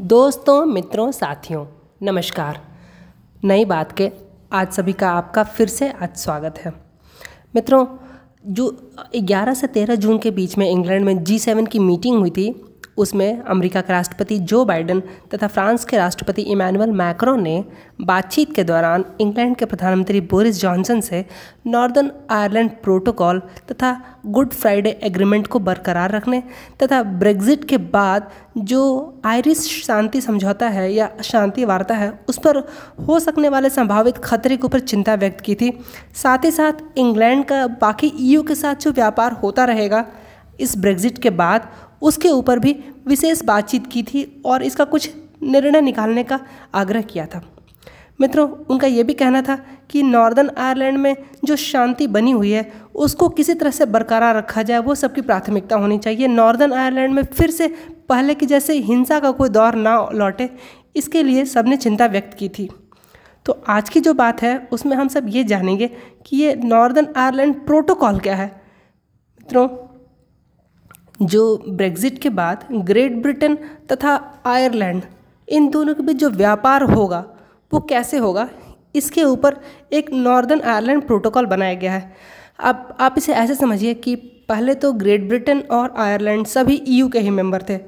दोस्तों, मित्रों, साथियों, नमस्कार। नई बात के आज सभी का आपका फिर से आज स्वागत है। मित्रों, जो 11 से 13 जून के बीच में इंग्लैंड में जी सेवन की मीटिंग हुई थी उसमें अमेरिका के राष्ट्रपति जो बाइडन तथा फ्रांस के राष्ट्रपति इमानुअल मैक्रो ने बातचीत के दौरान इंग्लैंड के प्रधानमंत्री बोरिस जॉनसन से नॉर्दर्न आयरलैंड प्रोटोकॉल तथा गुड फ्राइडे एग्रीमेंट को बरकरार रखने तथा ब्रेग्जिट के बाद जो आयरिश शांति समझौता है या शांति वार्ता है, उस पर हो सकने वाले संभावित खतरे के ऊपर चिंता व्यक्त की थी। साथ ही साथ, इंग्लैंड का बाकी ईयू के साथ जो व्यापार होता रहेगा, इस ब्रेग्जिट के बाद उसके ऊपर भी विशेष बातचीत की थी और इसका कुछ निर्णय निकालने का आग्रह किया था। मित्रों, उनका ये भी कहना था कि नॉर्दर्न आयरलैंड में जो शांति बनी हुई है, उसको किसी तरह से बरकरार रखा जाए, वो सबकी प्राथमिकता होनी चाहिए। नॉर्दर्न आयरलैंड में फिर से पहले की जैसे हिंसा का कोई दौर ना लौटे, इसके लिए सबने चिंता व्यक्त की थी। तो आज की जो बात है, उसमें हम सब ये जानेंगे कि ये नॉर्दर्न आयरलैंड प्रोटोकॉल क्या है। मित्रों जो ब्रेग्जिट के बाद ग्रेट ब्रिटेन तथा आयरलैंड, इन दोनों के बीच जो व्यापार होगा, वो कैसे होगा? इसके ऊपर एक नॉर्दर्न आयरलैंड प्रोटोकॉल बनाया गया है। अब आप इसे ऐसे समझिए कि पहले तो ग्रेट ब्रिटेन और आयरलैंड सभी ईयू के ही मेंबर थे।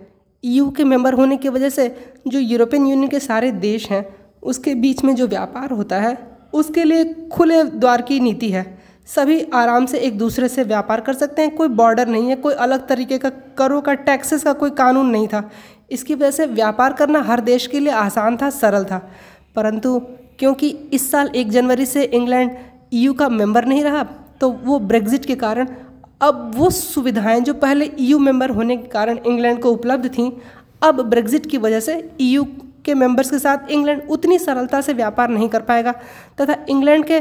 ईयू के मेंबर होने की वजह से जो यूरोपियन यूनियन के सारे देश हैं, उसके बीच में जो व्यापार होता है, उसके लिए खुले द्वार की नीति है। सभी आराम से एक दूसरे से व्यापार कर सकते हैं। कोई बॉर्डर नहीं है, कोई अलग तरीके का करों का टैक्सेस का कोई कानून नहीं था। इसकी वजह से व्यापार करना हर देश के लिए आसान था, सरल था। परंतु क्योंकि इस साल एक जनवरी से इंग्लैंड ईयू का मेंबर नहीं रहा तो वो ब्रेग्जिट के कारण अब वो सुविधाएँ जो पहले ईयू मेंबर होने के कारण इंग्लैंड को उपलब्ध थीं, अब ब्रेग्जिट की वजह से ईयू के मेंबर्स के साथ इंग्लैंड उतनी सरलता से व्यापार नहीं कर पाएगा। तथा इंग्लैंड के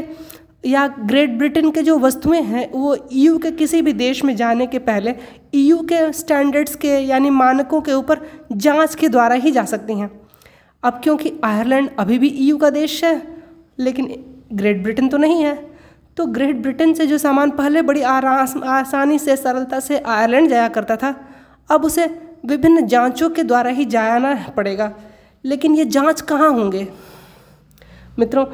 या ग्रेट ब्रिटेन के जो वस्तुएँ हैं, वो ईयू के किसी भी देश में जाने के पहले ईयू के स्टैंडर्ड्स के, यानी मानकों के ऊपर जाँच के द्वारा ही जा सकती हैं। अब क्योंकि आयरलैंड अभी भी ईयू का देश है, लेकिन ग्रेट ब्रिटेन तो नहीं है तो ग्रेट ब्रिटेन से जो सामान पहले बड़ी आराम आसानी से, सरलता से आयरलैंड जाया करता था, अब उसे विभिन्न जांचों के द्वारा ही जाना पड़ेगा। लेकिन ये जाँच कहाँ होंगे? मित्रों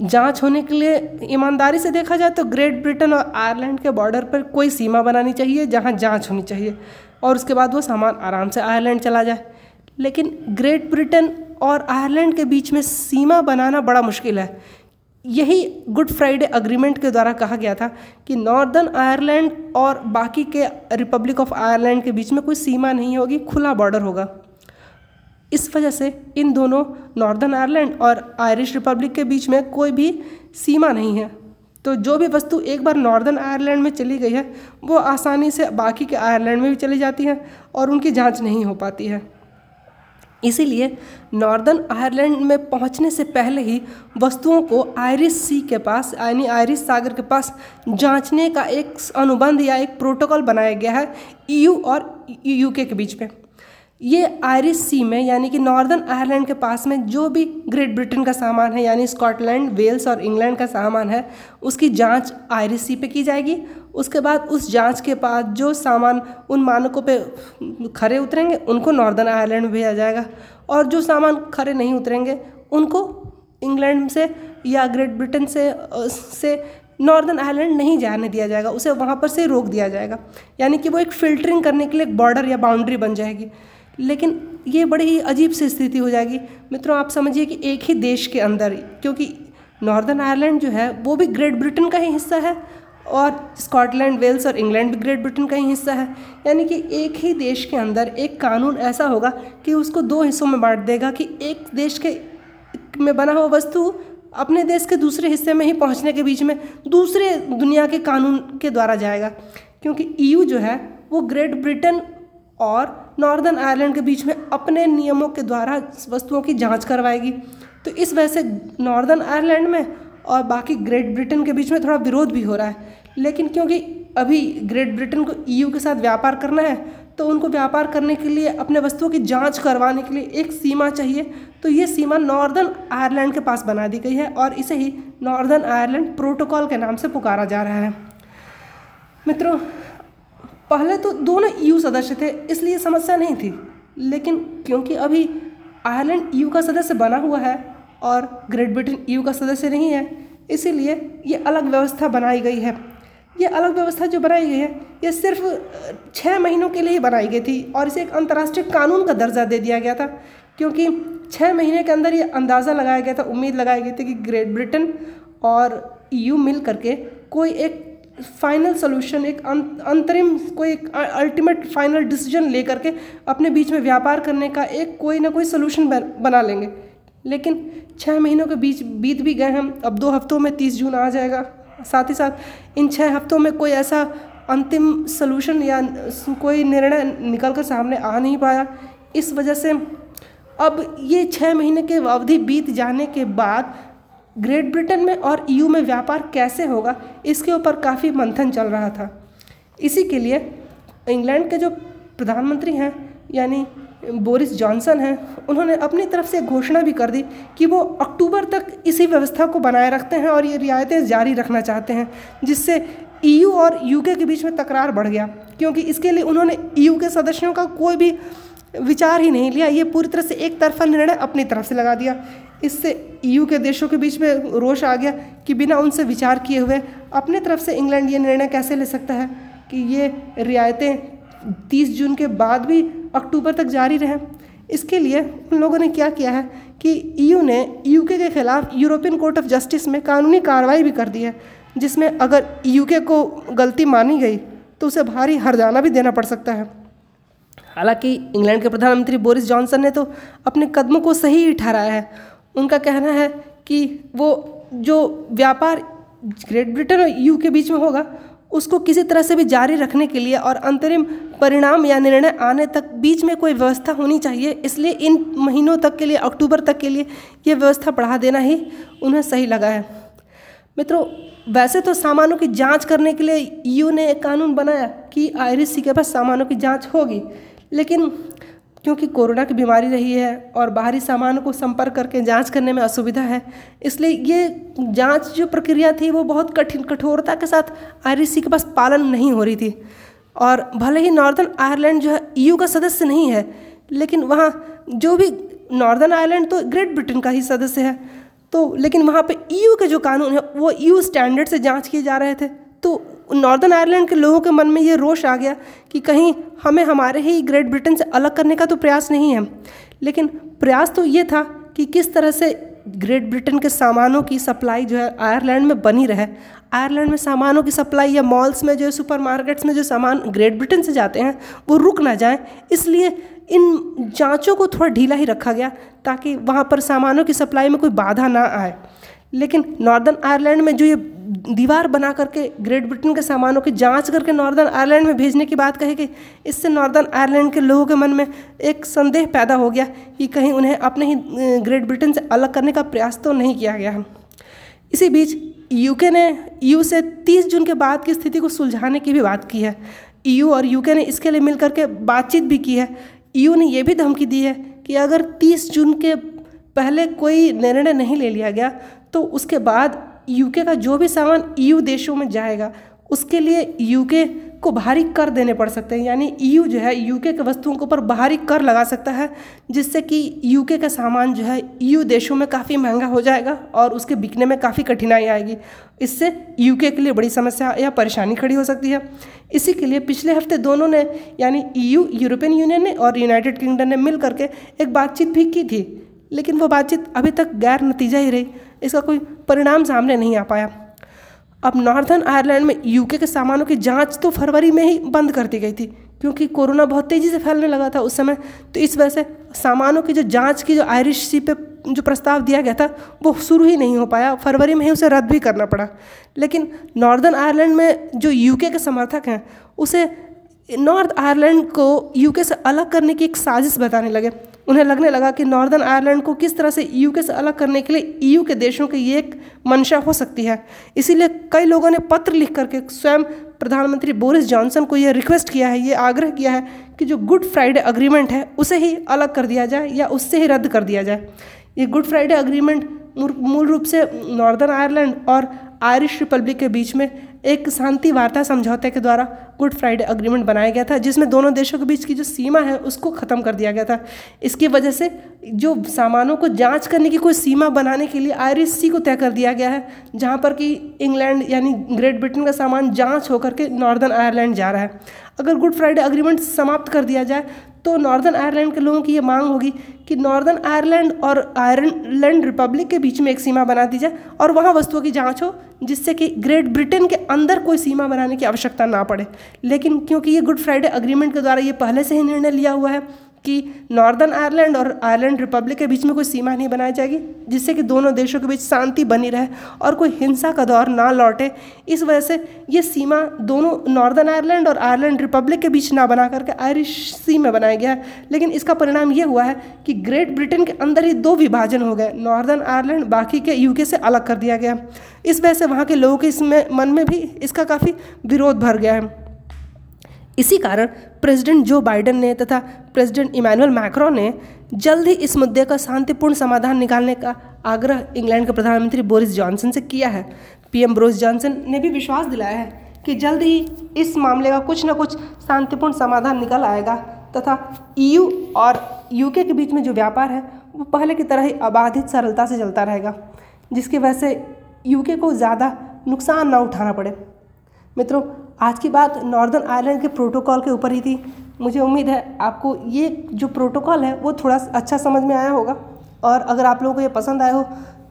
जाँच होने के लिए ईमानदारी से देखा जाए तो ग्रेट ब्रिटेन और आयरलैंड के बॉर्डर पर कोई सीमा बनानी चाहिए जहाँ जाँच होनी चाहिए और उसके बाद वो सामान आराम से आयरलैंड चला जाए। लेकिन ग्रेट ब्रिटेन और आयरलैंड के बीच में सीमा बनाना बड़ा मुश्किल है। यही गुड फ्राइडे अग्रीमेंट के द्वारा कहा गया था कि नॉर्दर्न आयरलैंड और बाकी के रिपब्लिक ऑफ़ आयरलैंड के बीच में कोई सीमा नहीं होगी, खुला बॉर्डर होगा। इस वजह से इन दोनों नॉर्दर्न आयरलैंड और आयरिश रिपब्लिक के बीच में कोई भी सीमा नहीं है। तो जो भी वस्तु एक बार नॉर्दर्न आयरलैंड में चली गई है, वो आसानी से बाकी के आयरलैंड में भी चली जाती है और उनकी जाँच नहीं हो पाती है। इसीलिए नॉर्दर्न आयरलैंड में पहुँचने से पहले ही वस्तुओं को आयरिश सी के पास, यानी आयरिश सागर के पास जांचने का एक अनुबंध या एक प्रोटोकॉल बनाया गया है ईयू और यूके के बीच में। ये आयरिश सी में, यानी कि नॉर्दर्न आयरलैंड के पास में जो भी ग्रेट ब्रिटेन का सामान है, यानी स्कॉटलैंड, वेल्स और इंग्लैंड का सामान है, उसकी जाँच आयरिश सी पे की जाएगी। उसके बाद उस जाँच के बाद जो सामान उन मानकों पे खरे उतरेंगे, उनको नॉर्दर्न आयरलैंड में भेजा जाएगा। और जो सामान खरे नहीं उतरेंगे, उनको इंग्लैंड से या ग्रेट ब्रिटेन से से नॉर्दर्न आयरलैंड नहीं जाने दिया जाएगा, उसे वहाँ पर से रोक दिया जाएगा। यानी कि वो एक फ़िल्टरिंग करने के लिए एक बॉर्डर या बाउंड्री बन जाएगी। लेकिन ये बड़ी ही अजीब सी स्थिति हो जाएगी। मित्रों, आप समझिए कि एक ही देश के अंदर, क्योंकि नॉर्दर्न आयरलैंड जो है, वो भी ग्रेट ब्रिटेन का ही हिस्सा है और स्कॉटलैंड, वेल्स और इंग्लैंड भी ग्रेट ब्रिटेन का ही हिस्सा है। यानी कि एक ही देश के अंदर एक कानून ऐसा होगा कि उसको दो हिस्सों में बांट देगा कि एक देश के में बना हुआ वस्तु अपने देश के दूसरे हिस्से में ही पहुँचने के बीच में दूसरे दुनिया के कानून के द्वारा जाएगा। क्योंकि ईयू जो है, वो ग्रेट ब्रिटेन और नॉर्दर्न आयरलैंड के बीच में अपने नियमों के द्वारा वस्तुओं की जाँच करवाएगी। तो इस वजह से नॉर्दर्न आयरलैंड में और बाकी ग्रेट ब्रिटेन के बीच में थोड़ा विरोध भी हो रहा है। लेकिन क्योंकि अभी ग्रेट ब्रिटेन को ईयू के साथ व्यापार करना है तो उनको व्यापार करने के लिए, अपने वस्तुओं की जाँच करवाने के लिए एक सीमा चाहिए। तो ये सीमा नॉर्दर्न आयरलैंड के पास बना दी गई है और इसे ही नॉर्दर्न आयरलैंड प्रोटोकॉल के नाम से पुकारा जा रहा है। मित्रों पहले तो दोनों ईयू सदस्य थे, इसलिए समस्या नहीं थी। लेकिन क्योंकि अभी आयरलैंड यू का सदस्य बना हुआ है और ग्रेट ब्रिटेन यू का सदस्य नहीं है, इसीलिए ये अलग व्यवस्था बनाई गई है। ये अलग व्यवस्था जो बनाई गई है, ये सिर्फ़ छः महीनों के लिए ही बनाई गई थी और इसे एक अंतर्राष्ट्रीय कानून का दर्जा दे दिया गया था, क्योंकि छः महीने के अंदर ये अंदाज़ा लगाया गया था, उम्मीद लगाई गई थी कि ग्रेट ब्रिटेन और यू मिल करके कोई एक फाइनल सोल्यूशन एक अंतरिम कोई एक अल्टीमेट फाइनल डिसीज़न ले करके अपने बीच में व्यापार करने का एक कोई ना कोई सोल्यूशन बना लेंगे। लेकिन छः महीनों के बीच, बीत भी गए हम अब दो हफ्तों में तीस जून आ जाएगा। साथ ही साथ, इन छः हफ्तों में कोई ऐसा अंतिम सोल्यूशन या कोई निर्णय निकल कर सामने आ नहीं पाया। इस वजह से अब ये छः महीने के अवधि बीत जाने के बाद ग्रेट ब्रिटेन में और ईयू में व्यापार कैसे होगा, इसके ऊपर काफ़ी मंथन चल रहा था। इसी के लिए इंग्लैंड के जो प्रधानमंत्री हैं, यानी बोरिस जॉनसन हैं, उन्होंने अपनी तरफ़ से घोषणा भी कर दी कि वो अक्टूबर तक इसी व्यवस्था को बनाए रखते हैं और ये रियायतें जारी रखना चाहते हैं, जिससे ईयू और यूके के बीच में तकरार बढ़ गया। क्योंकि इसके लिए उन्होंने ईयू के सदस्यों का कोई भी विचार ही नहीं लिया, ये पूरी तरह से एक तरफा निर्णय अपनी तरफ़ से लगा दिया। इससे ईयू के देशों के बीच में रोष आ गया कि बिना उनसे विचार किए हुए अपने तरफ़ से इंग्लैंड ये निर्णय कैसे ले सकता है कि ये रियायतें तीस जून के बाद भी अक्टूबर तक जारी रहे? इसके लिए उन लोगों ने क्या किया है कि ईयू ने यूके के खिलाफ यूरोपियन कोर्ट ऑफ़ जस्टिस में कानूनी कार्रवाई भी कर दी है, जिसमें अगर यूके को गलती मानी गई तो उसे भारी हरजाना भी देना पड़ सकता है। हालाँकि इंग्लैंड के प्रधानमंत्री बोरिस जॉनसन ने तो अपने कदमों को सही ठहराया है उनका कहना है कि वो जो व्यापार ग्रेट ब्रिटेन और यू के बीच में होगा, उसको किसी तरह से भी जारी रखने के लिए और अंतरिम परिणाम या निर्णय आने तक बीच में कोई व्यवस्था होनी चाहिए, इसलिए इन महीनों तक के लिए, अक्टूबर तक के लिए ये व्यवस्था बढ़ा देना ही उन्हें सही लगा है। मित्रों, वैसे तो सामानों की जाँच करने के लिए यू ने एक कानून बनाया कि आयरिस सी के पास सामानों की जाँच होगी, लेकिन क्योंकि कोरोना की बीमारी रही है और बाहरी सामान को संपर्क करके जाँच करने में असुविधा है, इसलिए ये जाँच जो प्रक्रिया थी वो बहुत कठिन, कठोरता के साथ आर के पास पालन नहीं हो रही थी। और भले ही नॉर्दर्न आयरलैंड जो है यू का सदस्य नहीं है, लेकिन वहाँ जो भी नॉर्दर्न आयरलैंड तो ग्रेट ब्रिटेन का ही सदस्य है तो लेकिन वहाँ पे ईयू के जो कानून है, वो ईयू स्टैंडर्ड से जाँच किए जा रहे थे। तो नॉर्दर्न आयरलैंड के लोगों के मन में ये रोष आ गया कि कहीं हमें हमारे ही ग्रेट ब्रिटेन से अलग करने का तो प्रयास नहीं है। लेकिन प्रयास तो ये था कि किस तरह से ग्रेट ब्रिटेन के सामानों की सप्लाई जो है आयरलैंड में बनी रहे। आयरलैंड में सामानों की सप्लाई या मॉल्स में जो है सुपर मार्केट्स में जो सामान ग्रेट ब्रिटेन से जाते हैं, वो रुक ना जाए। इसलिए इन जांचों को थोड़ा ढीला ही रखा गया ताकि वहाँ पर सामानों की सप्लाई में कोई बाधा ना आए। लेकिन नॉर्दर्न आयरलैंड में जो ये दीवार बना करके ग्रेट ब्रिटेन के सामानों की जाँच करके नॉर्दर्न आयरलैंड में भेजने की बात कही गई इससे नॉर्दर्न आयरलैंड के लोगों के मन में एक संदेह पैदा हो गया कि कहीं उन्हें अपने ही ग्रेट ब्रिटेन से अलग करने का प्रयास तो नहीं किया गया है। इसी बीच यूके ने, यू से 30 जून के बाद की स्थिति को सुलझाने की भी बात की है। यू और यूके ने इसके लिए मिलकर के बातचीत भी की है। यू ने यह भी धमकी दी है कि अगर 30 जून के पहले कोई निर्णय नहीं ले लिया गया तो उसके बाद यूके का जो भी सामान ईयू देशों में जाएगा, उसके लिए यूके को भारी कर देने पड़ सकते हैं। यानी ईयू जो है यूके के वस्तुओं के ऊपर बाहरी कर लगा सकता है, जिससे कि यूके का सामान जो है ईयू देशों में काफ़ी महँगा हो जाएगा और उसके बिकने में काफ़ी कठिनाई आएगी। इससे यूके के लिए बड़ी समस्या या परेशानी खड़ी हो सकती है। इसी के लिए पिछले हफ़्ते दोनों ने, यानी ईयू यूरोपियन यूनियन ने और यूनाइटेड किंगडम ने मिल करके एक बातचीत भी की थी। लेकिन वो बातचीत अभी तक गैर नतीजा ही रही। इसका कोई परिणाम सामने नहीं आ पाया। अब नॉर्थर्न आयरलैंड में यूके के सामानों की जाँच तो फरवरी में ही बंद कर दी गई थी, क्योंकि कोरोना बहुत तेज़ी से फैलने लगा था उस समय। तो इस वजह से सामानों की जो जाँच की जो आयरिश सी पे जो प्रस्ताव दिया गया था, वो शुरू ही नहीं हो पाया। फरवरी में ही उसे रद्द भी करना पड़ा। लेकिन नॉर्दर्न आयरलैंड में जो यूके के समर्थक हैं, उसे नॉर्थ आयरलैंड को यूके से अलग करने की एक साजिश बताने लगे। उन्हें लगने लगा कि नॉर्दर्न आयरलैंड को किस तरह से यूके से अलग करने के लिए ईयू के देशों की ये एक मंशा हो सकती है। इसीलिए कई लोगों ने पत्र लिख करके स्वयं प्रधानमंत्री बोरिस जॉनसन को यह रिक्वेस्ट किया है, ये आग्रह किया है कि जो गुड फ्राइडे अग्रीमेंट है, उसे ही अलग कर दिया जाए या उससे ही रद्द कर दिया जाए। ये गुड फ्राइडे अग्रीमेंट मूल रूप से नॉर्दर्न आयरलैंड और आयरिश रिपब्लिक के बीच में एक शांति वार्ता समझौते के द्वारा गुड फ्राइडे अग्रीमेंट बनाया गया था, जिसमें दोनों देशों के बीच की जो सीमा है उसको ख़त्म कर दिया गया था। इसकी वजह से जो सामानों को जाँच करने की कोई सीमा बनाने के लिए आयरिश सी को तय कर दिया गया है, जहाँ पर कि इंग्लैंड यानी ग्रेट ब्रिटेन का सामान जाँच होकर के नॉर्दर्न आयरलैंड जा रहा है। अगर गुड फ्राइडे अग्रीमेंट समाप्त कर दिया जाए तो नॉर्दर्न आयरलैंड के लोगों की ये मांग होगी कि नॉर्दर्न आयरलैंड और आयरलैंड रिपब्लिक के बीच में एक सीमा बना दी जाए और वहाँ वस्तुओं की जाँच हो, जिससे कि ग्रेट ब्रिटेन के अंदर कोई सीमा बनाने की आवश्यकता ना पड़े। लेकिन क्योंकि ये गुड फ्राइडे अग्रीमेंट के द्वारा ये पहले से ही निर्णय लिया हुआ है कि नॉर्दर्न आयरलैंड और आयरलैंड रिपब्लिक के बीच में कोई सीमा नहीं बनाई जाएगी, जिससे कि दोनों देशों के बीच शांति बनी रहे और कोई हिंसा का दौर ना लौटे। इस वजह से ये सीमा दोनों नॉर्दर्न आयरलैंड और आयरलैंड रिपब्लिक के बीच ना बना करके आयरिश सी में बनाया गया है। लेकिन इसका परिणाम ये हुआ है कि ग्रेट ब्रिटेन के अंदर ही दो विभाजन हो गए, नॉर्दर्न आयरलैंड, बाकी के यूके से अलग कर दिया गया। इस वजह से वहाँ के लोगों के इसमें मन में भी इसका काफ़ी विरोध भर गया है। इसी कारण प्रेसिडेंट जो बाइडेन ने तथा प्रेसिडेंट इमैनुअल मैक्रो ने जल्द ही इस मुद्दे का शांतिपूर्ण समाधान निकालने का आग्रह इंग्लैंड के प्रधानमंत्री बोरिस जॉनसन से किया है। पीएम बोरिस जॉनसन ने भी विश्वास दिलाया है कि जल्द ही इस मामले का कुछ न कुछ शांतिपूर्ण समाधान निकल आएगा तथा ईयू और यूके के बीच में जो व्यापार है, वो पहले की तरह ही अबाधित सरलता से चलता रहेगा, जिसकी वजह से यूके को ज़्यादा नुकसान ना उठाना पड़े। मित्रों, आज की बात नॉर्दर्न आयरलैंड के प्रोटोकॉल के ऊपर ही थी। मुझे उम्मीद है आपको ये जो प्रोटोकॉल है, वो थोड़ा अच्छा समझ में आया होगा। और अगर आप लोगों को ये पसंद आया हो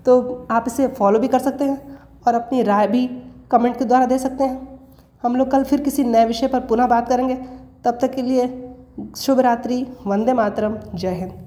तो आप इसे फॉलो भी कर सकते हैं और अपनी राय भी कमेंट के द्वारा दे सकते हैं। हम लोग कल फिर किसी नए विषय पर पुनः बात करेंगे। तब तक के लिए शुभ रात्रि, वंदे मातरम, जय हिंद।